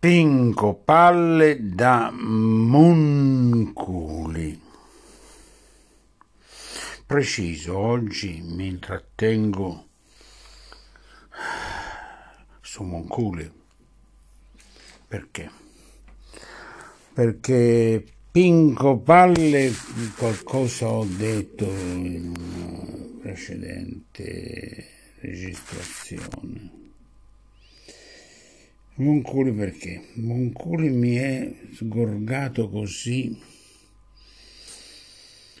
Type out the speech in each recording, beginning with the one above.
Pinco palle da Monculi. Preciso, oggi mi intrattengo su Monculi. Perché? Perché Pinco Palle qualcosa ho detto in precedente registrazione. Monculi perché? Monculi mi è sgorgato così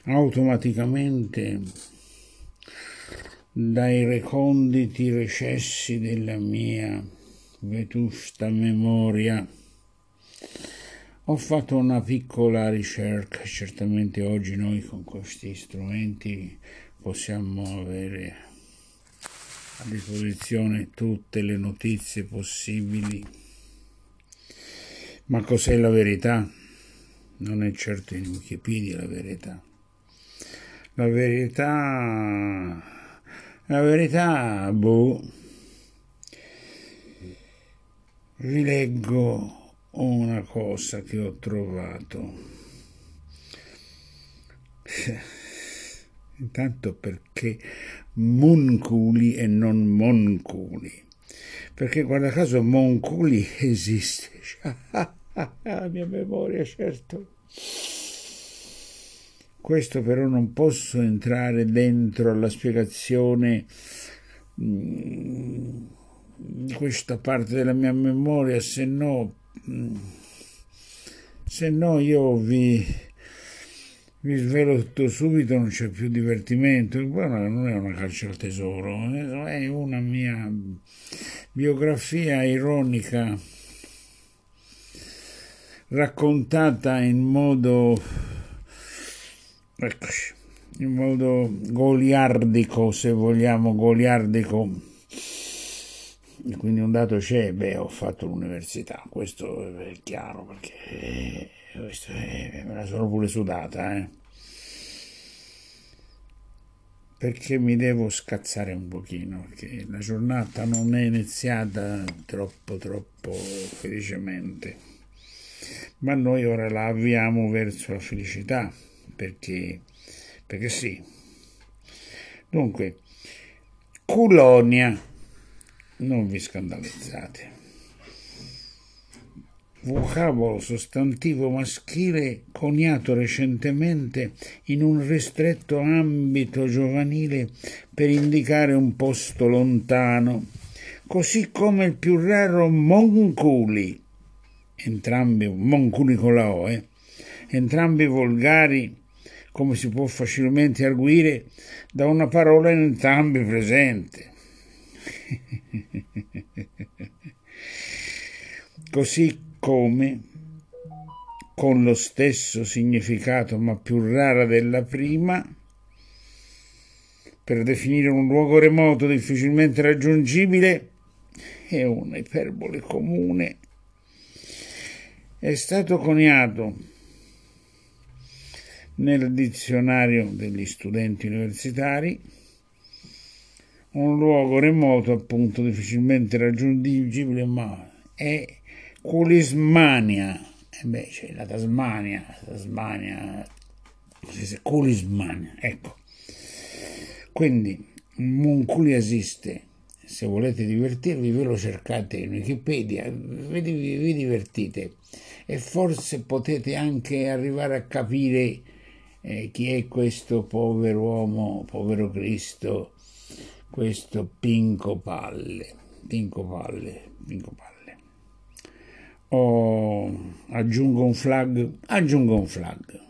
automaticamente dai reconditi recessi della mia vetusta memoria ho fatto una piccola ricerca, certamente oggi noi con questi strumenti possiamo avere a disposizione tutte le notizie possibili, ma cos'è la verità? Non è certo in Wikipedia la verità. La verità, la verità, boh, vi leggo una cosa che ho trovato. Intanto perché Monculi e non Monculi? Perché guarda caso Monculi esiste. La mia memoria, certo. Questo però non posso entrare dentro alla spiegazione mm, di questa parte della mia memoria, se no se no io vi, vi svelo tutto subito, non c'è più divertimento. non è una calcia al tesoro, è una mia biografia ironica raccontata in modo eccoci, in modo goliardico, se vogliamo, goliardico quindi un dato c'è, beh, ho fatto l'università, questo è chiaro perché me la sono pure sudata, eh. Perché mi devo scazzare un pochino, perché la giornata non è iniziata troppo, troppo felicemente. Ma noi ora la avviamo verso la felicità, perché, perché sì. Dunque, Culonia non vi scandalizzate. Vocabolo sostantivo maschile coniato recentemente in un ristretto ambito giovanile per indicare un posto lontano, così come il più raro monculi, entrambi monculi con la O, eh, entrambi volgari, come si può facilmente arguire da una parola in entrambi presente. Così come con lo stesso significato ma più rara della prima, per definire un luogo remoto difficilmente raggiungibile, è un'iperbole comune. È stato coniato nel dizionario degli studenti universitari un luogo remoto, appunto, difficilmente raggiungibile, ma è Culismania. E c'è la Tasmania, Tasmania, Culismania, ecco. Quindi, Monculi esiste. Se volete divertirvi, ve lo cercate in Wikipedia, vi, vi divertite e forse potete anche arrivare a capire eh, chi è questo povero uomo, povero Cristo, questo Pinco Palle, Pinco Palle, Pinco Palle. Oh, aggiungo un flag, aggiungo un flag.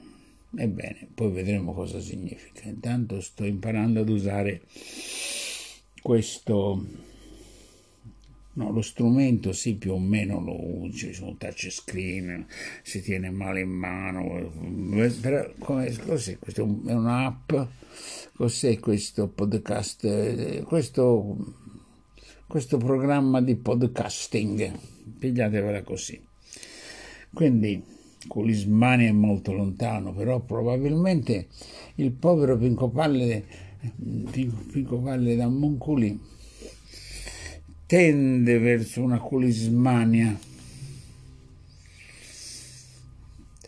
Ebbene, poi vedremo cosa significa. Intanto sto imparando ad usare questo No, lo strumento sì, più o meno lo usi, su un touchscreen, si tiene male in mano, però cos'è? Questa è un'app, cos'è questo podcast, questo, questo programma di podcasting, pigliatevela così. Quindi Culismani è molto lontano, però probabilmente il povero Pinco Palle, Pinco Palle da Monculi tende verso una colismania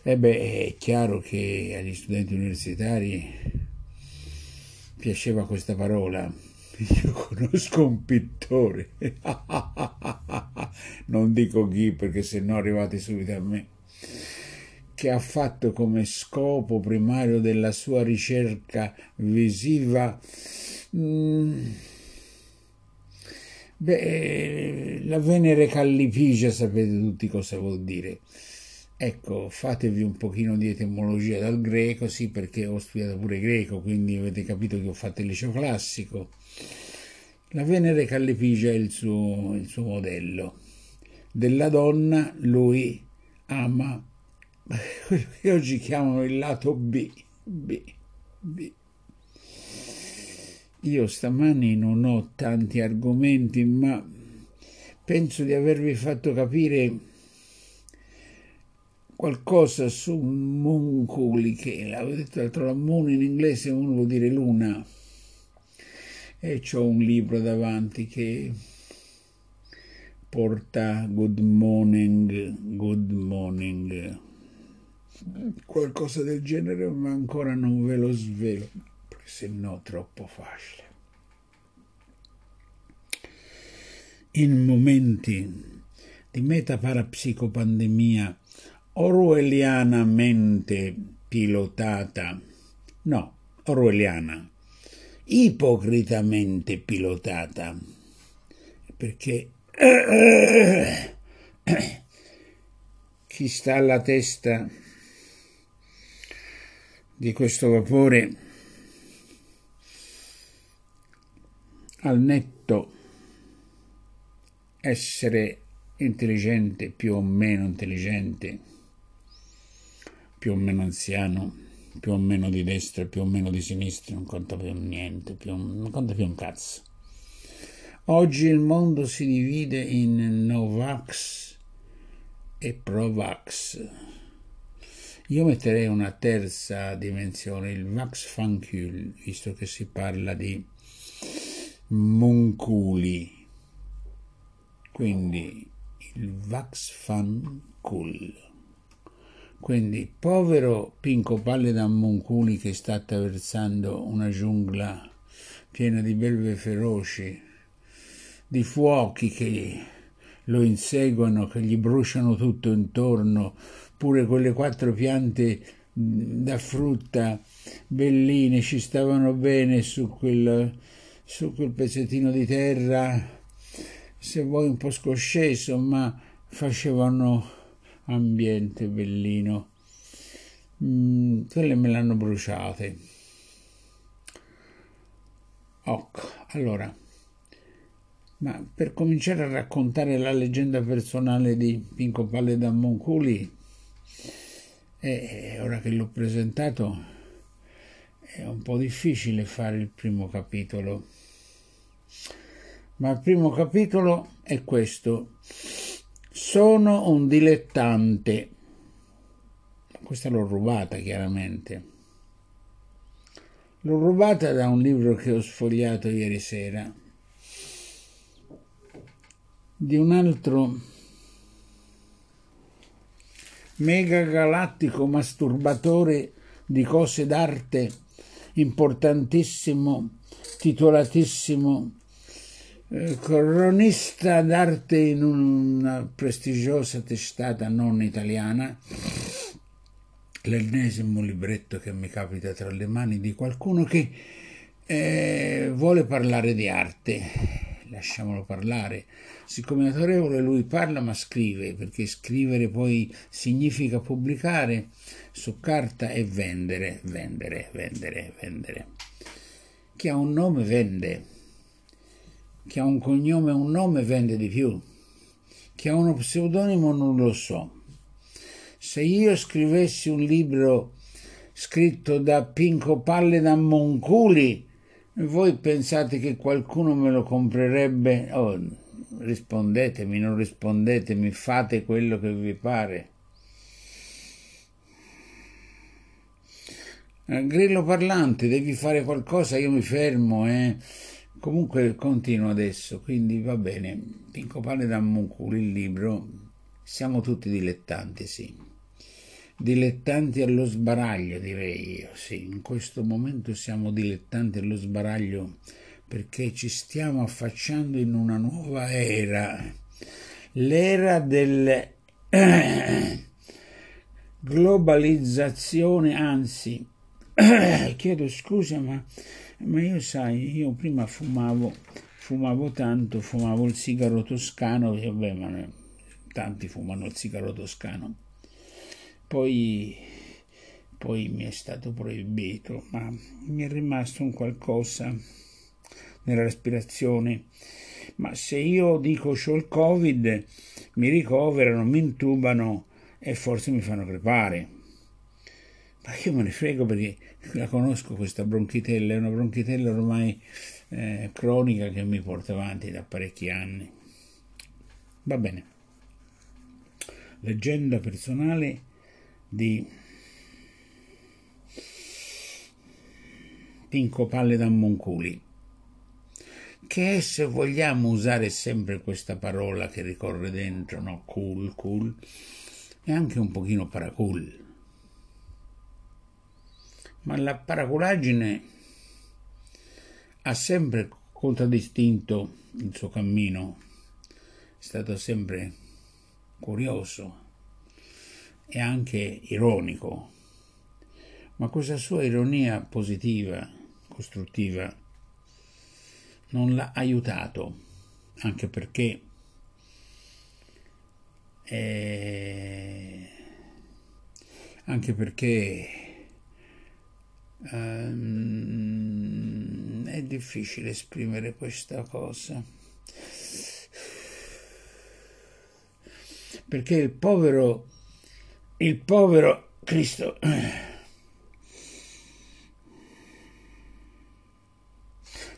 E beh, è chiaro che agli studenti universitari piaceva questa parola. Io conosco un pittore, non dico chi perché se no arrivate subito a me, che ha fatto come scopo primario della sua ricerca visiva mm, beh, la Venere Callipigia, sapete tutti cosa vuol dire. Ecco, fatevi un pochino di etimologia dal greco, sì, perché ho studiato pure greco, quindi avete capito che ho fatto il liceo classico. La Venere Callipigia è il suo, il suo modello. Della donna lui ama quello che oggi chiamano il lato B. B, B. Io stamani non ho tanti argomenti, ma penso di avervi fatto capire qualcosa su Monculi, che l'avevo detto l'altro, la moon in inglese uno vuol dire luna, e ho un libro davanti che porta good morning, good morning, qualcosa del genere, ma ancora non ve lo svelo, perché se no troppo facile. In momenti di metaparapsicopandemia orwellianamente pilotata, no, orwelliana, ipocritamente pilotata, perché chi sta alla testa di questo vapore al netto essere intelligente, più o meno intelligente, più o meno anziano, più o meno di destra, più o meno di sinistra, non conta più niente, più, non conta più un cazzo. Oggi il mondo si divide in Novax e Provax. Io metterei una terza dimensione, il Vax Fancul, visto che si parla di Monculi. Quindi il Vax Fancul. Quindi, povero Pinco Palle da Monculi che sta attraversando una giungla piena di belve feroci, di fuochi che lo inseguono, che gli bruciano tutto intorno, pure quelle quattro piante da frutta belline ci stavano bene su quel, su quel pezzettino di terra, se vuoi un po' scosceso, ma facevano ambiente bellino. Mm, quelle me l'hanno bruciate. Ok, allora, ma per cominciare a raccontare la leggenda personale di Pinco Palle da Monculi, eh, ora che l'ho presentato, è un po' difficile fare il primo capitolo. Ma il primo capitolo è questo. Sono un dilettante. Questa l'ho rubata chiaramente. L'ho rubata da un libro che ho sfogliato ieri sera di un altro mega galattico masturbatore di cose d'arte importantissimo, titolatissimo cronista d'arte in una prestigiosa testata non italiana, l'ennesimo libretto che mi capita tra le mani di qualcuno che eh, vuole parlare di arte. Lasciamolo parlare. Siccome è autorevole lui parla ma scrive, perché scrivere poi significa pubblicare su carta e vendere, vendere, vendere, vendere. Chi ha un nome vende chi ha un cognome e un nome vende di più. Chi ha uno pseudonimo non lo so. Se io scrivessi un libro scritto da Pinco Palle da Monculi, voi pensate che qualcuno me lo comprerebbe? Oh, rispondetemi, non rispondetemi, fate quello che vi pare. Eh, grillo parlante, devi fare qualcosa, io mi fermo, eh. Comunque continuo adesso, quindi va bene. Pinco Pane da Muculi, il libro. Siamo tutti dilettanti, sì. dilettanti allo sbaraglio, direi io. Sì, in questo momento siamo dilettanti allo sbaraglio perché ci stiamo affacciando in una nuova era, l'era del globalizzazione, anzi, chiedo scusa, ma, ma io sai, io prima fumavo, fumavo tanto, fumavo il sigaro toscano, vabbè, ma tanti fumano il sigaro toscano, poi, poi mi è stato proibito, ma mi è rimasto un qualcosa nella respirazione. Ma se io dico ho il covid, mi ricoverano, mi intubano e forse mi fanno crepare. Ma io me ne frego perché la conosco questa bronchitella, è una bronchitella ormai eh, cronica che mi porta avanti da parecchi anni. Va bene. Leggenda personale di Pinco Palle da Monculi che se vogliamo usare sempre questa parola che ricorre dentro, no? Cool, cool, è anche un pochino paracool. Ma la paraculaggine ha sempre contraddistinto il suo cammino, è stato sempre curioso e anche ironico, ma questa sua ironia positiva, costruttiva, non l'ha aiutato, anche perché eh, anche perché um, è difficile esprimere questa cosa perché il povero il povero Cristo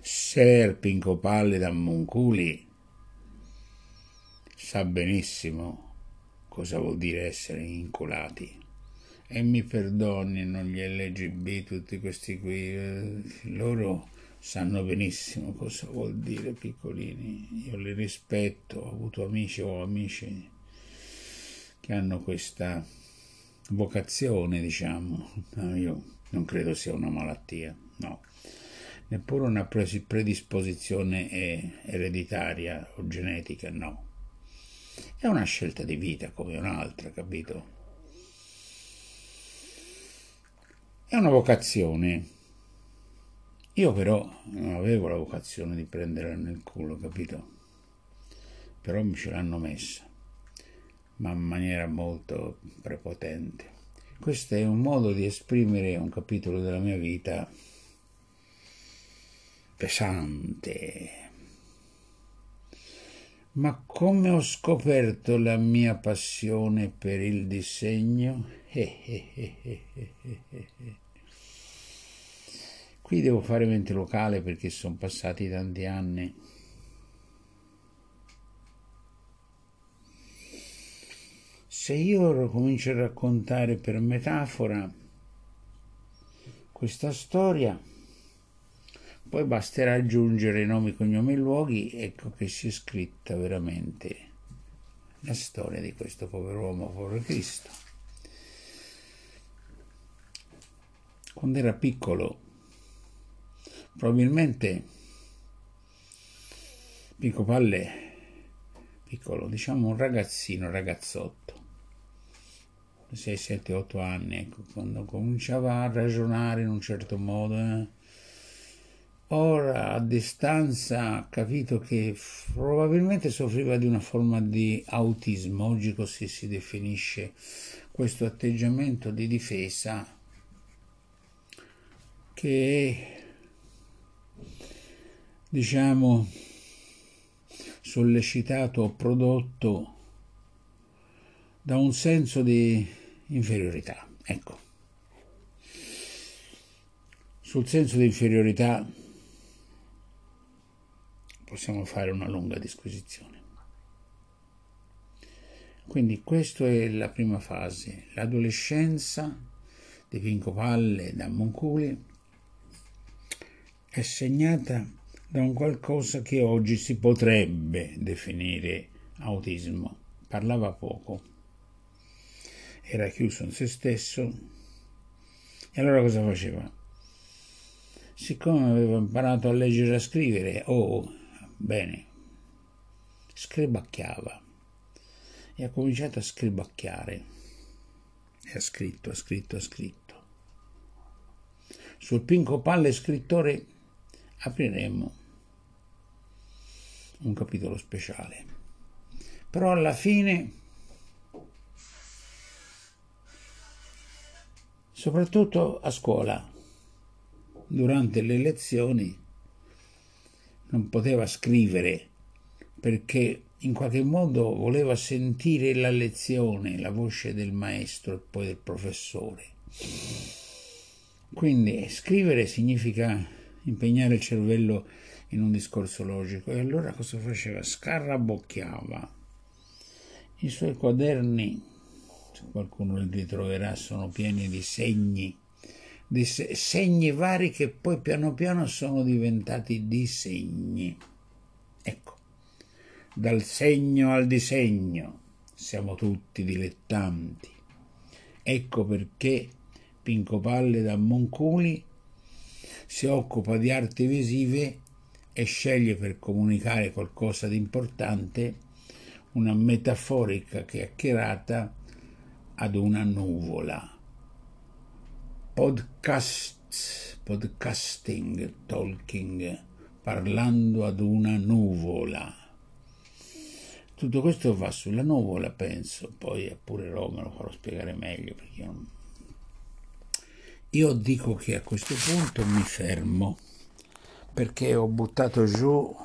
Ser Pinco Palle da Monculi sa benissimo cosa vuol dire essere inculati. E mi perdonino gli LGB, tutti questi qui, eh, loro sanno benissimo cosa vuol dire piccolini. Io li rispetto, ho avuto amici o amici che hanno questa vocazione, diciamo. No, io non credo sia una malattia, no neppure una predisposizione ereditaria o genetica, no. È una scelta di vita come un'altra, capito? È una vocazione. Io però non avevo la vocazione di prendere nel culo, capito? Però mi ce l'hanno messa, ma in maniera molto prepotente. Questo è un modo di esprimere un capitolo della mia vita pesante. Ma come ho scoperto la mia passione per il disegno? Qui devo fare mente locale perché sono passati tanti anni. Se io comincio a raccontare per metafora questa storia, poi basterà aggiungere nomi, cognomi e luoghi, ecco che si è scritta veramente la storia di questo povero uomo, povero Cristo. Quando era piccolo, probabilmente Pico Palle, piccolo, diciamo un ragazzino, ragazzotto, 6, 7, 8 anni, ecco, quando cominciava a ragionare in un certo modo, eh, Ora a distanza ha capito che probabilmente soffriva di una forma di autismo, oggi così si definisce questo atteggiamento di difesa che diciamo sollecitato o prodotto da un senso di inferiorità. Ecco. Sul senso di inferiorità possiamo fare una lunga disquisizione. Quindi questa è la prima fase, l'adolescenza di Pinco Palle da Monculi è segnata da un qualcosa che oggi si potrebbe definire autismo. Parlava poco. era chiuso in se stesso e allora cosa faceva? Siccome aveva imparato a leggere e a scrivere, oh, bene, scribacchiava e ha cominciato a scribacchiare e ha scritto, ha scritto, ha scritto. Sul Pinco Palle scrittore apriremo un capitolo speciale. Però alla fine, soprattutto a scuola, durante le lezioni, non poteva scrivere perché in qualche modo voleva sentire la lezione, la voce del maestro e poi del professore. Quindi scrivere significa impegnare il cervello in un discorso logico e allora cosa faceva? Scarrabocchiava. I suoi quaderni, se qualcuno li ritroverà, sono pieni di segni, di segni vari che poi piano piano sono diventati disegni. Ecco dal segno al disegno, siamo tutti dilettanti. Ecco perché Pinco Palle da Monculi si occupa di arti visive e sceglie per comunicare qualcosa di importante una metaforica chiacchierata ad una nuvola. Podcast, podcasting, talking, parlando ad una nuvola. Tutto questo va sulla nuvola, penso, poi appurerò, me lo farò spiegare meglio perché io non... Io dico che a questo punto mi fermo perché ho buttato giù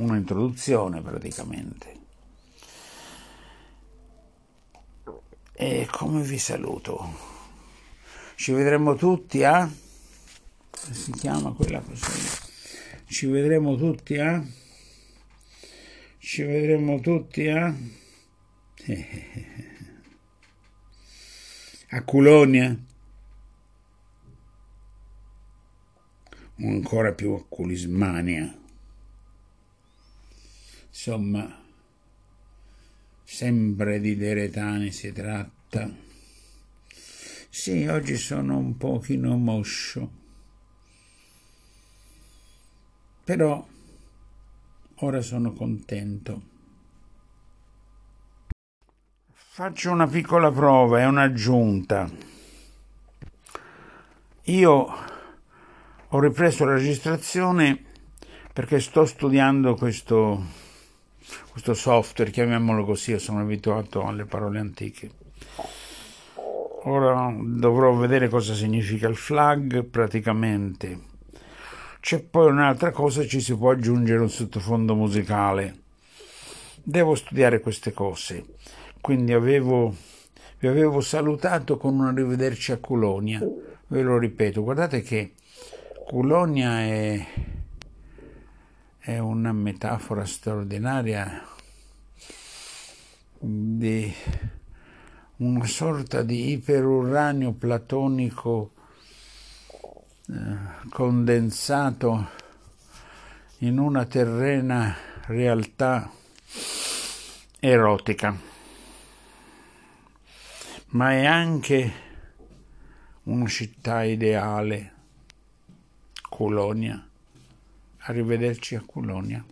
un'introduzione praticamente. E come vi saluto? Ci vedremo tutti a... come si chiama quella cosa? Ci vedremo tutti a ci vedremo tutti a, a Culonia o ancora più a Culismania. Insomma, sempre di Deretani si tratta. Sì, oggi sono un pochino moscio, però Ora sono contento. Faccio una piccola prova, è un'aggiunta. Io ho ripreso la registrazione perché sto studiando questo, questo software, chiamiamolo così, io sono abituato alle parole antiche. Ora dovrò vedere cosa significa il flag praticamente c'è poi un'altra cosa, ci si può aggiungere un sottofondo musicale. Devo studiare queste cose, quindi avevo, vi avevo salutato con un arrivederci a Culonia. Ve lo ripeto, guardate che Culonia è, è una metafora straordinaria di una sorta di iperuranio platonico eh, condensato in una terrena realtà erotica, ma è anche una città ideale, Colonia. Arrivederci a Colonia.